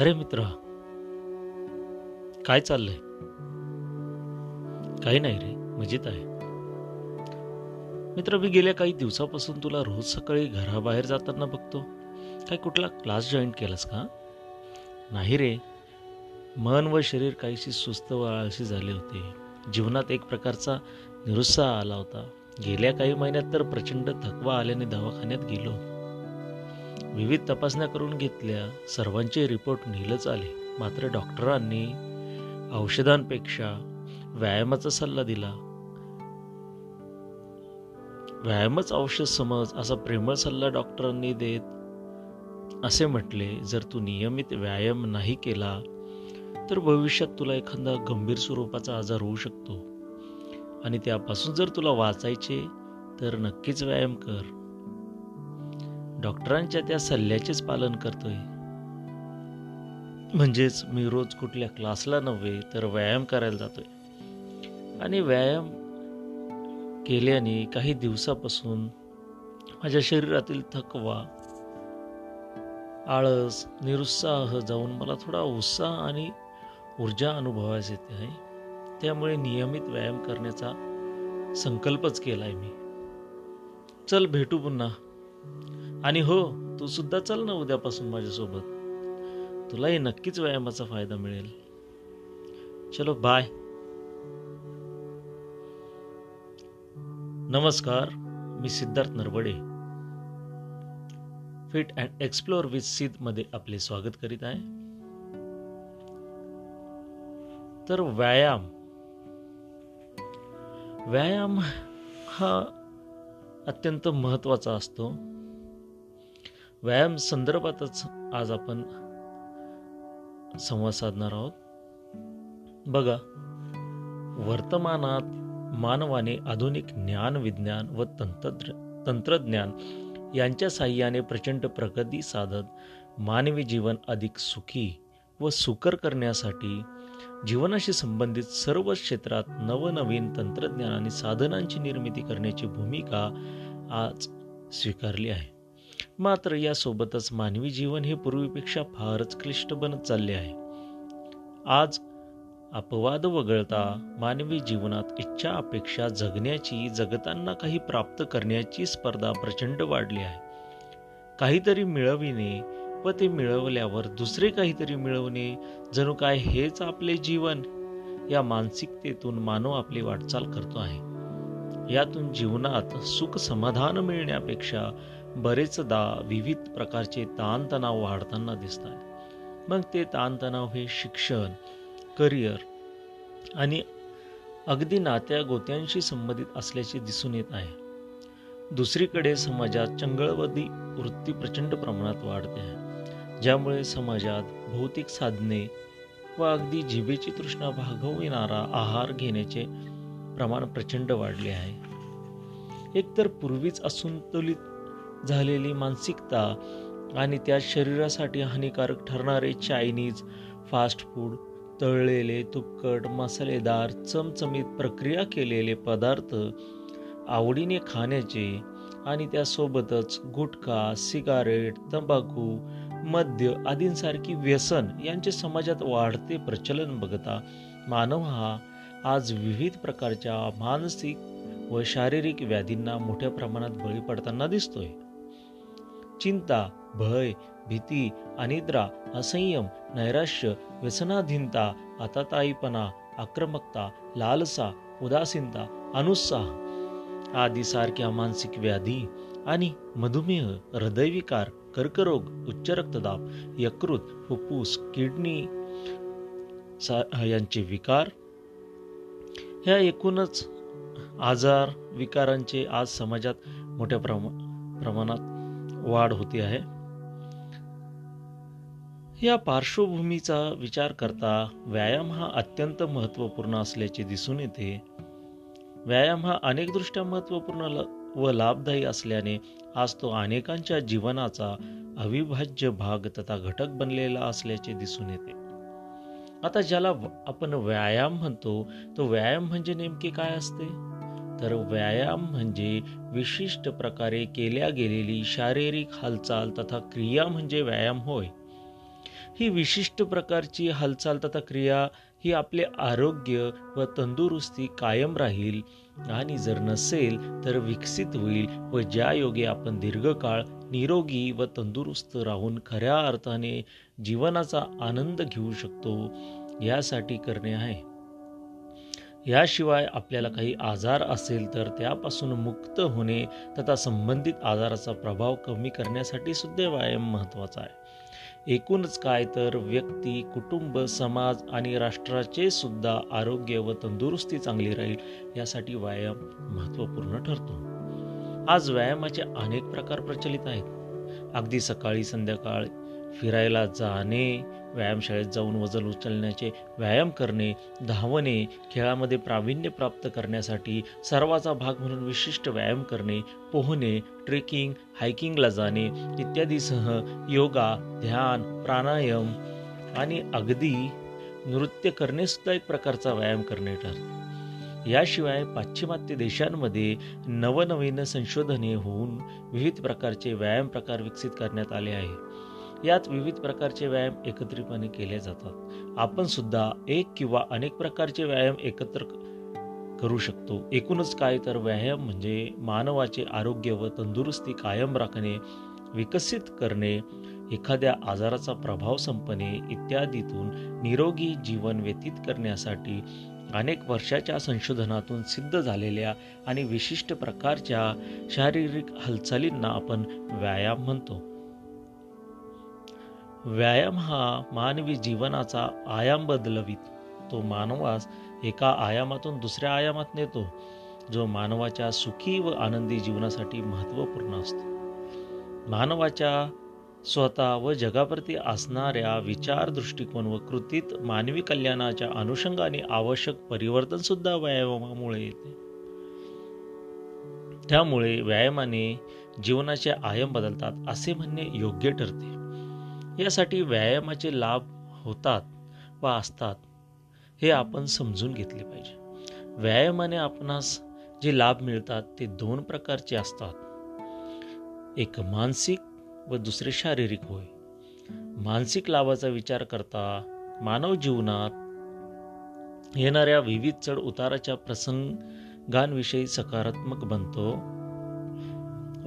अरे मित्र काय चाललंय? काही नाही रे मजेत आहे. मित्र मी गेल्या काही दिवसापासून तुला रोज सकाळी घराबाहेर जाताना बघतो. काय कुठला क्लास जॉईन केलास का? नाही रे मन व शरीर काहीशी सुस्त व आळशी झाले होते. जीवनात एक प्रकारचा निरुत्साह आला होता. गेल्या काही महिन्यात तर प्रचंड थकवा आल्याने दवाखान्यात गेलो. विविध तपासण्या करून घेतल्या. सर्वांचे रिपोर्ट नीलच आले. मात्र डॉक्टरांनी औषधांपेक्षा व्यायामाचा सल्ला दिला. व्यायामच औषध समज असा प्रेमळ सल्ला डॉक्टरांनी देत असे म्हटले जर तू नियमित व्यायाम नाही केला तर भविष्यात तुला एखादा गंभीर स्वरूपाचा आजार होऊ शकतो. आणि त्यापासून जर तुला वाचायचे तर नक्कीच व्यायाम कर. डॉक्टरांच्या त्या सल्ल्याचेच पालन करतोय. म्हणजेच मी रोज कुठल्या क्लासला नव्हे तर व्यायाम करायला जातोय. आणि व्यायाम केल्याने काही दिवसापासून माझ्या शरीरातील थकवा आळस निरुत्साह जाऊन मला थोडा उत्साह आणि ऊर्जा अनुभवायला येते आहे. त्यामुळे नियमित व्यायाम करण्याचा संकल्पच केला आहे मी. चल भेटू पुन्हा. आणि हो तू सुद्धा चल ना उद्यापासून माझ्यासोबत. तुलाही नक्कीच व्यायामाचा फायदा मिळेल. चलो बाय नमस्कार मी Siddharth Narwade. Fit and explore with सिद्धमध्ये आपले स्वागत करीत आहे. तर व्यायाम. व्यायाम हा अत्यंत महत्त्वाचा असतो. व्यायाम संदर्भातच आज आपण संवाद साधणार आहोत. बघा वर्तमानात मानवाने आधुनिक ज्ञान विज्ञान व तंत्र तंत्रज्ञान यांच्या साह्याने प्रचंड प्रगती साधत मानवी जीवन अधिक सुखी व सुकर करण्यासाठी जीवनाशी संबंधित सर्व क्षेत्रात नवनवीन तंत्रज्ञान आणि साधनांची निर्मिती करण्याची भूमिका आज स्वीकारली आहे. मात्र यासोबतच मानवी जीवन हे पूर्वीपेक्षा फारच क्लिष्ट बनत चालले आहे. आज अपवाद वगळता मानवी जीवनात इच्छा अपेक्षा जगण्याची जगताना काही प्राप्त करण्याची स्पर्धा प्रचंड वाढली आहे. काहीतरी मिळविणे व ते मिळवल्यावर दुसरे काहीतरी मिळवणे जणू काय हेच आपले जीवन? या मानसिकतेतून मानव आपली वाटचाल करतो आहे. यातून जीवनात सुख समाधान मिळण्यापेक्षा बरेचदा विविध प्रकारचे ताणतणाव वाढताना दिसतात. मग ते ताणतणाव हे शिक्षण करिअर आणि अगदी नात्या गोत्यांशी संबंधित असल्याचे दिसून येत आहे. दुसरीकडे समाजात चंगळवदी वृत्ती प्रचंड प्रमाणात वाढते आहे. ज्यामुळे समाजात भौतिक साधने व अगदी जिभेची तृष्णा भागविणारा आहार घेण्याचे प्रमाण प्रचंड वाढले आहे. एकतर पूर्वीच असंतुलित झालेली मानसिकता आणि त्या शरीरासाठी हानिकारक ठरणारे चायनीज फास्ट फूड तळलेले तुपकट मसालेदार चमचमीत प्रक्रिया केलेले पदार्थ आवडीने खाण्याचे आणि त्यासोबतच गुटखा सिगारेट तंबाखू मद्य आदींसारखी व्यसन यांचे समाजात वाढते प्रचलन बघता मानव हा आज विविध प्रकारच्या मानसिक व शारीरिक व्याधींना मोठ्या प्रमाणात बळी पडताना दिसतोय. चिंता भय भीती अनिद्रा असंयम नैराश्य व्यसनाधीनता आताताईपणा आक्रमकता लालसा उदासीनता अनुत्साह आदी सारख्या मानसिक व्याधी आणि मधुमेह हृदयविकार कर्करोग उच्च रक्तदाब यकृत फुफ्फुस किडनी यांचे विकार. ह्या एकूणच आजार विकारांचे आज समाजात मोठ्या प्रमा प्रमाणात वाढ होती आहे. या पार्श्वभूमीचा विचार करता व्यायाम हा अत्यंत महत्त्वपूर्ण असल्याचे दिसून येते. व्यायाम हा अनेकदृष्ट्या महत्त्वपूर्ण व लाभदायी असल्याने आज तो अनेकांच्या जीवनाचा अविभाज्य भाग तथा घटक बनलेला असल्याचे दिसून येते. आता ज्याला आपण व्यायाम म्हणतो तो व्यायाम म्हणजे नेमके काय असते? तर व्यायाम म्हणजे विशिष्ट प्रकारे केल्या गेलेली शारीरिक हालचाल तथा क्रिया म्हणजे व्यायाम होय. ही विशिष्ट प्रकारची हालचाल तथा क्रिया ही आपले आरोग्य व तंदुरुस्ती कायम राहील आणि जर नसेल तर विकसित होईल व ज्या योगे आपण दीर्घकाळ निरोगी व तंदुरुस्त राहून खऱ्या अर्थाने जीवनाचा आनंद घेऊ शकतो यासाठी करणे आहे. याशिवाय आपल्याला काही आजार असेल तर त्यापासून मुक्त होणे तथा संबंधित आजाराचा प्रभाव कमी करण्यासाठी सुद्धा व्यायाम महत्त्वाचा आहे. एकूणच काय तर व्यक्ती कुटुंब समाज आणि राष्ट्राचे सुद्धा आरोग्य व तंदुरुस्ती चांगली राहील यासाठी व्यायाम महत्त्वपूर्ण ठरतो. आज व्यायामाचे अनेक प्रकार प्रचलित आहेत. अगदी सकाळी संध्याकाळ फिरायला जाणे व्यायामशाळेत जाऊन वजन उचलण्याचे व्यायाम करणे धावणे खेळामध्ये प्रावीण्य प्राप्त करण्यासाठी सर्वाचा भाग म्हणून विशिष्ट व्यायाम करणे पोहणे ट्रेकिंग हायकिंगला जाणे इत्यादीसह योगा ध्यान प्राणायाम आणि अगदी नृत्य करणेसुद्धा एक प्रकारचा व्यायाम करणे ठरते. याशिवाय पाश्चिमात्य देशांमध्ये नवनवीन संशोधने होऊन विविध प्रकारचे व्यायाम प्रकार विकसित करण्यात आले आहे. यात विविध प्रकारचे व्यायाम एकत्रितपणे केले जातात. आपण सुद्धा एक किंवा अनेक प्रकारचे व्यायाम एकत्र करू शकतो. एकूणच काय तर व्यायाम म्हणजे मानवाचे आरोग्य व तंदुरुस्ती कायम राखणे विकसित करणे एखाद्या आजाराचा प्रभाव संपणे इत्यादीतून निरोगी जीवन व्यतीत करण्यासाठी अनेक वर्षाच्या संशोधनातून सिद्ध झालेल्या आणि विशिष्ट प्रकारच्या शारीरिक हालचालींना आपण व्यायाम म्हणतो. व्यायाम हा मानवी जीवनाचा आयाम बदलवित. तो मानवास एका आयामातून दुसऱ्या आयामात नेतो जो मानवाच्या सुखी व आनंदी जीवनासाठी महत्त्वपूर्ण असतो. मानवाच्या स्वतः व जगाप्रती असणाऱ्या विचार दृष्टिकोन व कृतीत मानवी कल्याणाच्या अनुषंगाने आवश्यक परिवर्तन सुद्धा व्यायामामुळे येते. त्यामुळे व्यायामाने जीवनाचे आयाम बदलतात असे म्हणणे योग्य ठरते. यासाठी व्यायामाचे लाभ होतात व असतात हे आपण समजून घेतले पाहिजे. व्यायामाने आपणास जे लाभ मिळतात ते दोन प्रकारचे असतात. एक मानसिक व दुसरे शारीरिक होय. मानसिक लाभाचा विचार करता मानव जीवनात येणाऱ्या विविध चढ उताराच्या प्रसंगांविषयी सकारात्मक बनतो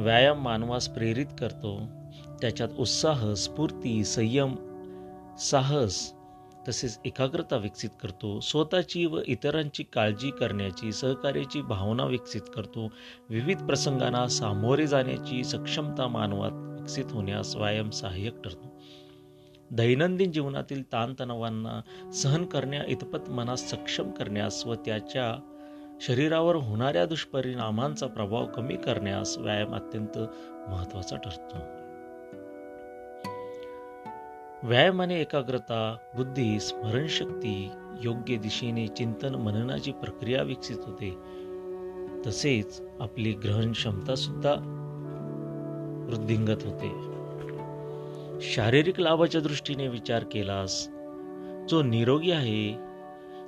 व्यायाम मानवास प्रेरित करतो त्याच्यात उत्साह स्फूर्ती संयम साहस तसेच एकाग्रता विकसित करतो. स्वतःची व इतरांची काळजी करण्याची सहकार्याची भावना विकसित करतो. विविध प्रसंगांना सामोरे जाण्याची सक्षमता मानवात विकसित होण्यास व्यायाम सहाय्यक ठरतो. दैनंदिन जीवनातील ताणतणावांना सहन करण्या इतपत मनास सक्षम करण्यास व त्याच्या शरीरावर होणाऱ्या दुष्परिणामांचा प्रभाव कमी करण्यास व्यायाम अत्यंत महत्त्वाचा ठरतो. व्यायामाने एकाग्रता बुद्धी स्मरणशक्ती योग्य दिशेने चिंतन मननाची प्रक्रिया विकसित होते. तसेच आपली ग्रहण क्षमता सुद्धा वृद्धिंगत होते. शारीरिक लाभाच्या दृष्टीने विचार केलास जो निरोगी आहे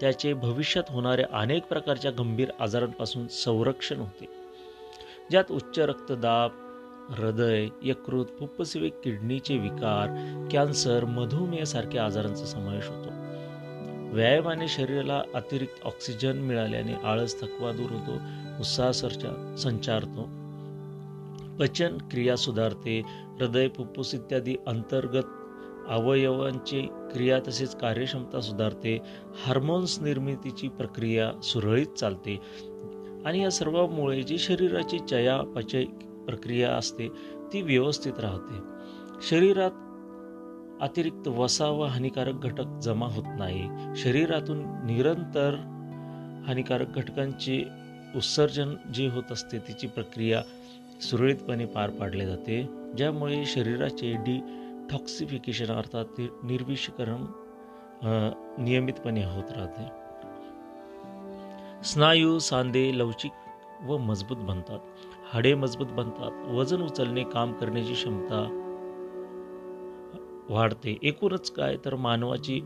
त्याचे भविष्यात होणाऱ्या अनेक प्रकारच्या गंभीर आजारांपासून संरक्षण होते. ज्यात उच्च रक्तदाब हृदय यकृत फुप्फुसे किडनीचे विकार कॅन्सर मधुमेह सारख्या आजारांचा समावेश होतो. व्यायामाने शरीराला अतिरिक्त ऑक्सिजन मिळाल्याने आळस थकवा दूर होतो उत्साह संचारतो पचन क्रिया सुधारते हृदय फुप्फुस इत्यादी अंतर्गत अवयवांची क्रिया तसेच कार्यक्षमता सुधारते हार्मोन्स निर्मितीची प्रक्रिया सुरळीत चालते. आणि या सर्वामुळे जी शरीराची चयापचय प्रक्रिया असते ती व्यवस्थित राहते. शरीरात अतिरिक्त वसा व हानिकारक घटक जमा होत नाही. शरीरातून निरंतर हानिकारक घटकांचे उत्सर्जन जे होत असते तिची प्रक्रिया सुरळीतपणे पार पाडले जाते. ज्यामुळे शरीराचे डी टॉक्सिफिकेशन अर्थात निर्विषीकरण नियमितपणे होत राहते. स्नायू सांदे लवचिक व मजबूत बनतात. हाडे मजबूत बनतात. वजन उचलणे काम करण्याची क्षमता वाढते. एकूणच काय तर मानवाची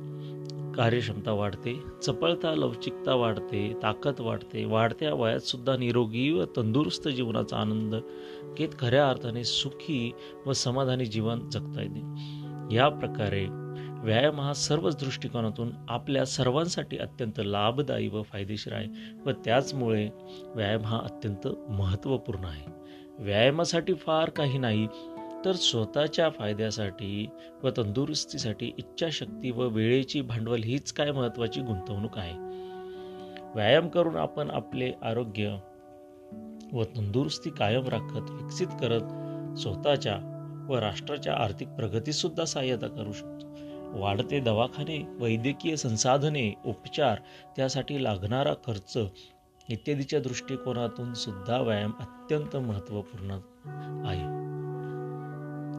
कार्यक्षमता वाढते. चपळता लवचिकता वाढते ताकद वाढते. वाढत्या वयात सुद्धा निरोगी व तंदुरुस्त जीवनाचा आनंद घेत खऱ्या अर्थाने सुखी व समाधानी जीवन जगता येते. या प्रकारे व्यायाम हा सर्वच दृष्टिकोनातून आपल्या सर्वांसाठी अत्यंत लाभदायी व फायदेशीर आहे व त्याचमुळे व्यायाम हा अत्यंत महत्त्वपूर्ण आहे. व्यायामासाठी फार काही नाही तर स्वतःच्या फायद्यासाठी व तंदुरुस्तीसाठी इच्छाशक्ती व वेळेची भांडवल हीच काय महत्त्वाची गुंतवणूक आहे. व्यायाम करून आपण आपले आरोग्य व तंदुरुस्ती कायम राखत विकसित करत स्वतःच्या व राष्ट्राच्या आर्थिक प्रगतीसुद्धा सहाय्यता करू शकतो. वाढते दवाखाने वैद्यकीय संसाधने उपचार त्यासाठी लागणारा खर्च इत्यादीच्या दृष्टिकोनातून सुद्धा व्यायाम अत्यंत महत्त्वपूर्ण आहे.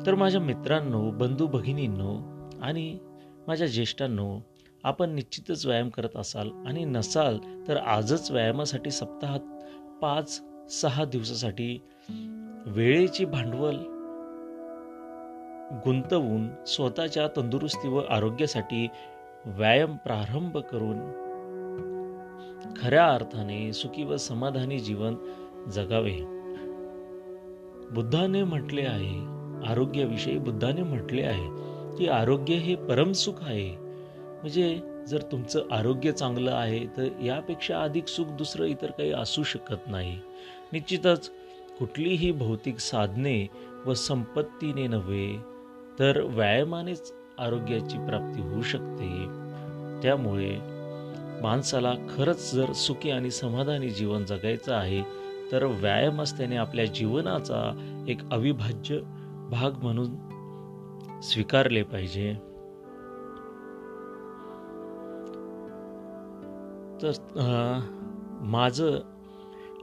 तर माझ्या मित्रांनो बंधू भगिनींनो आणि माझ्या ज्येष्ठांनो आपण निश्चितच व्यायाम करत असाल आणि नसाल तर आजच व्यायामासाठी सप्ताहात पाच सहा दिवसासाठी वेळेची भांडवल गुंतवून स्वतःच्या तंदुरुस्ती व आरोग्यासाठी व्यायाम प्रारंभ करून खऱ्या अर्थाने सुखी व समाधानी जीवन जगावे. बुद्धाने म्हटले आहे आरोग्याविषयी बुद्धाने म्हटले आहे की आरोग्य हे परमसुख आहे. म्हणजे जर तुमचं आरोग्य चांगलं आहे तर यापेक्षा अधिक सुख दुसरं इतर काही असू शकत नाही. निश्चितच कुठलीही भौतिक साधने व संपत्तीने नव्हे तर व्यायामानेच आरोग्याची प्राप्ती होऊ शकते. त्यामुळे माणसाला खरंच जर सुखी आणि समाधानी जीवन जगायचं आहे तर व्यायामच त्याने आपल्या जीवनाचा एक अविभाज्य भाग म्हणून स्वीकारले पाहिजे. तर माझं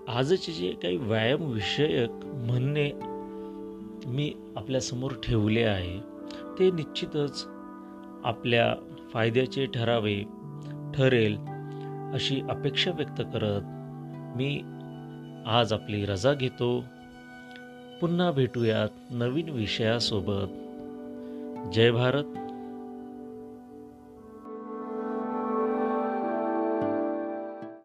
आजचे जे काही व्यायाम विषयक म्हणणे मी आपल्यासमोर ठेवले आहे ते निश्चितच आपल्या फायद्याचे ठरावे ठरेल अशी अपेक्षा व्यक्त करत मी आज आपली रजा घेतो. पुन्हा भेटूयात नवीन विषयासोबत. जय भारत.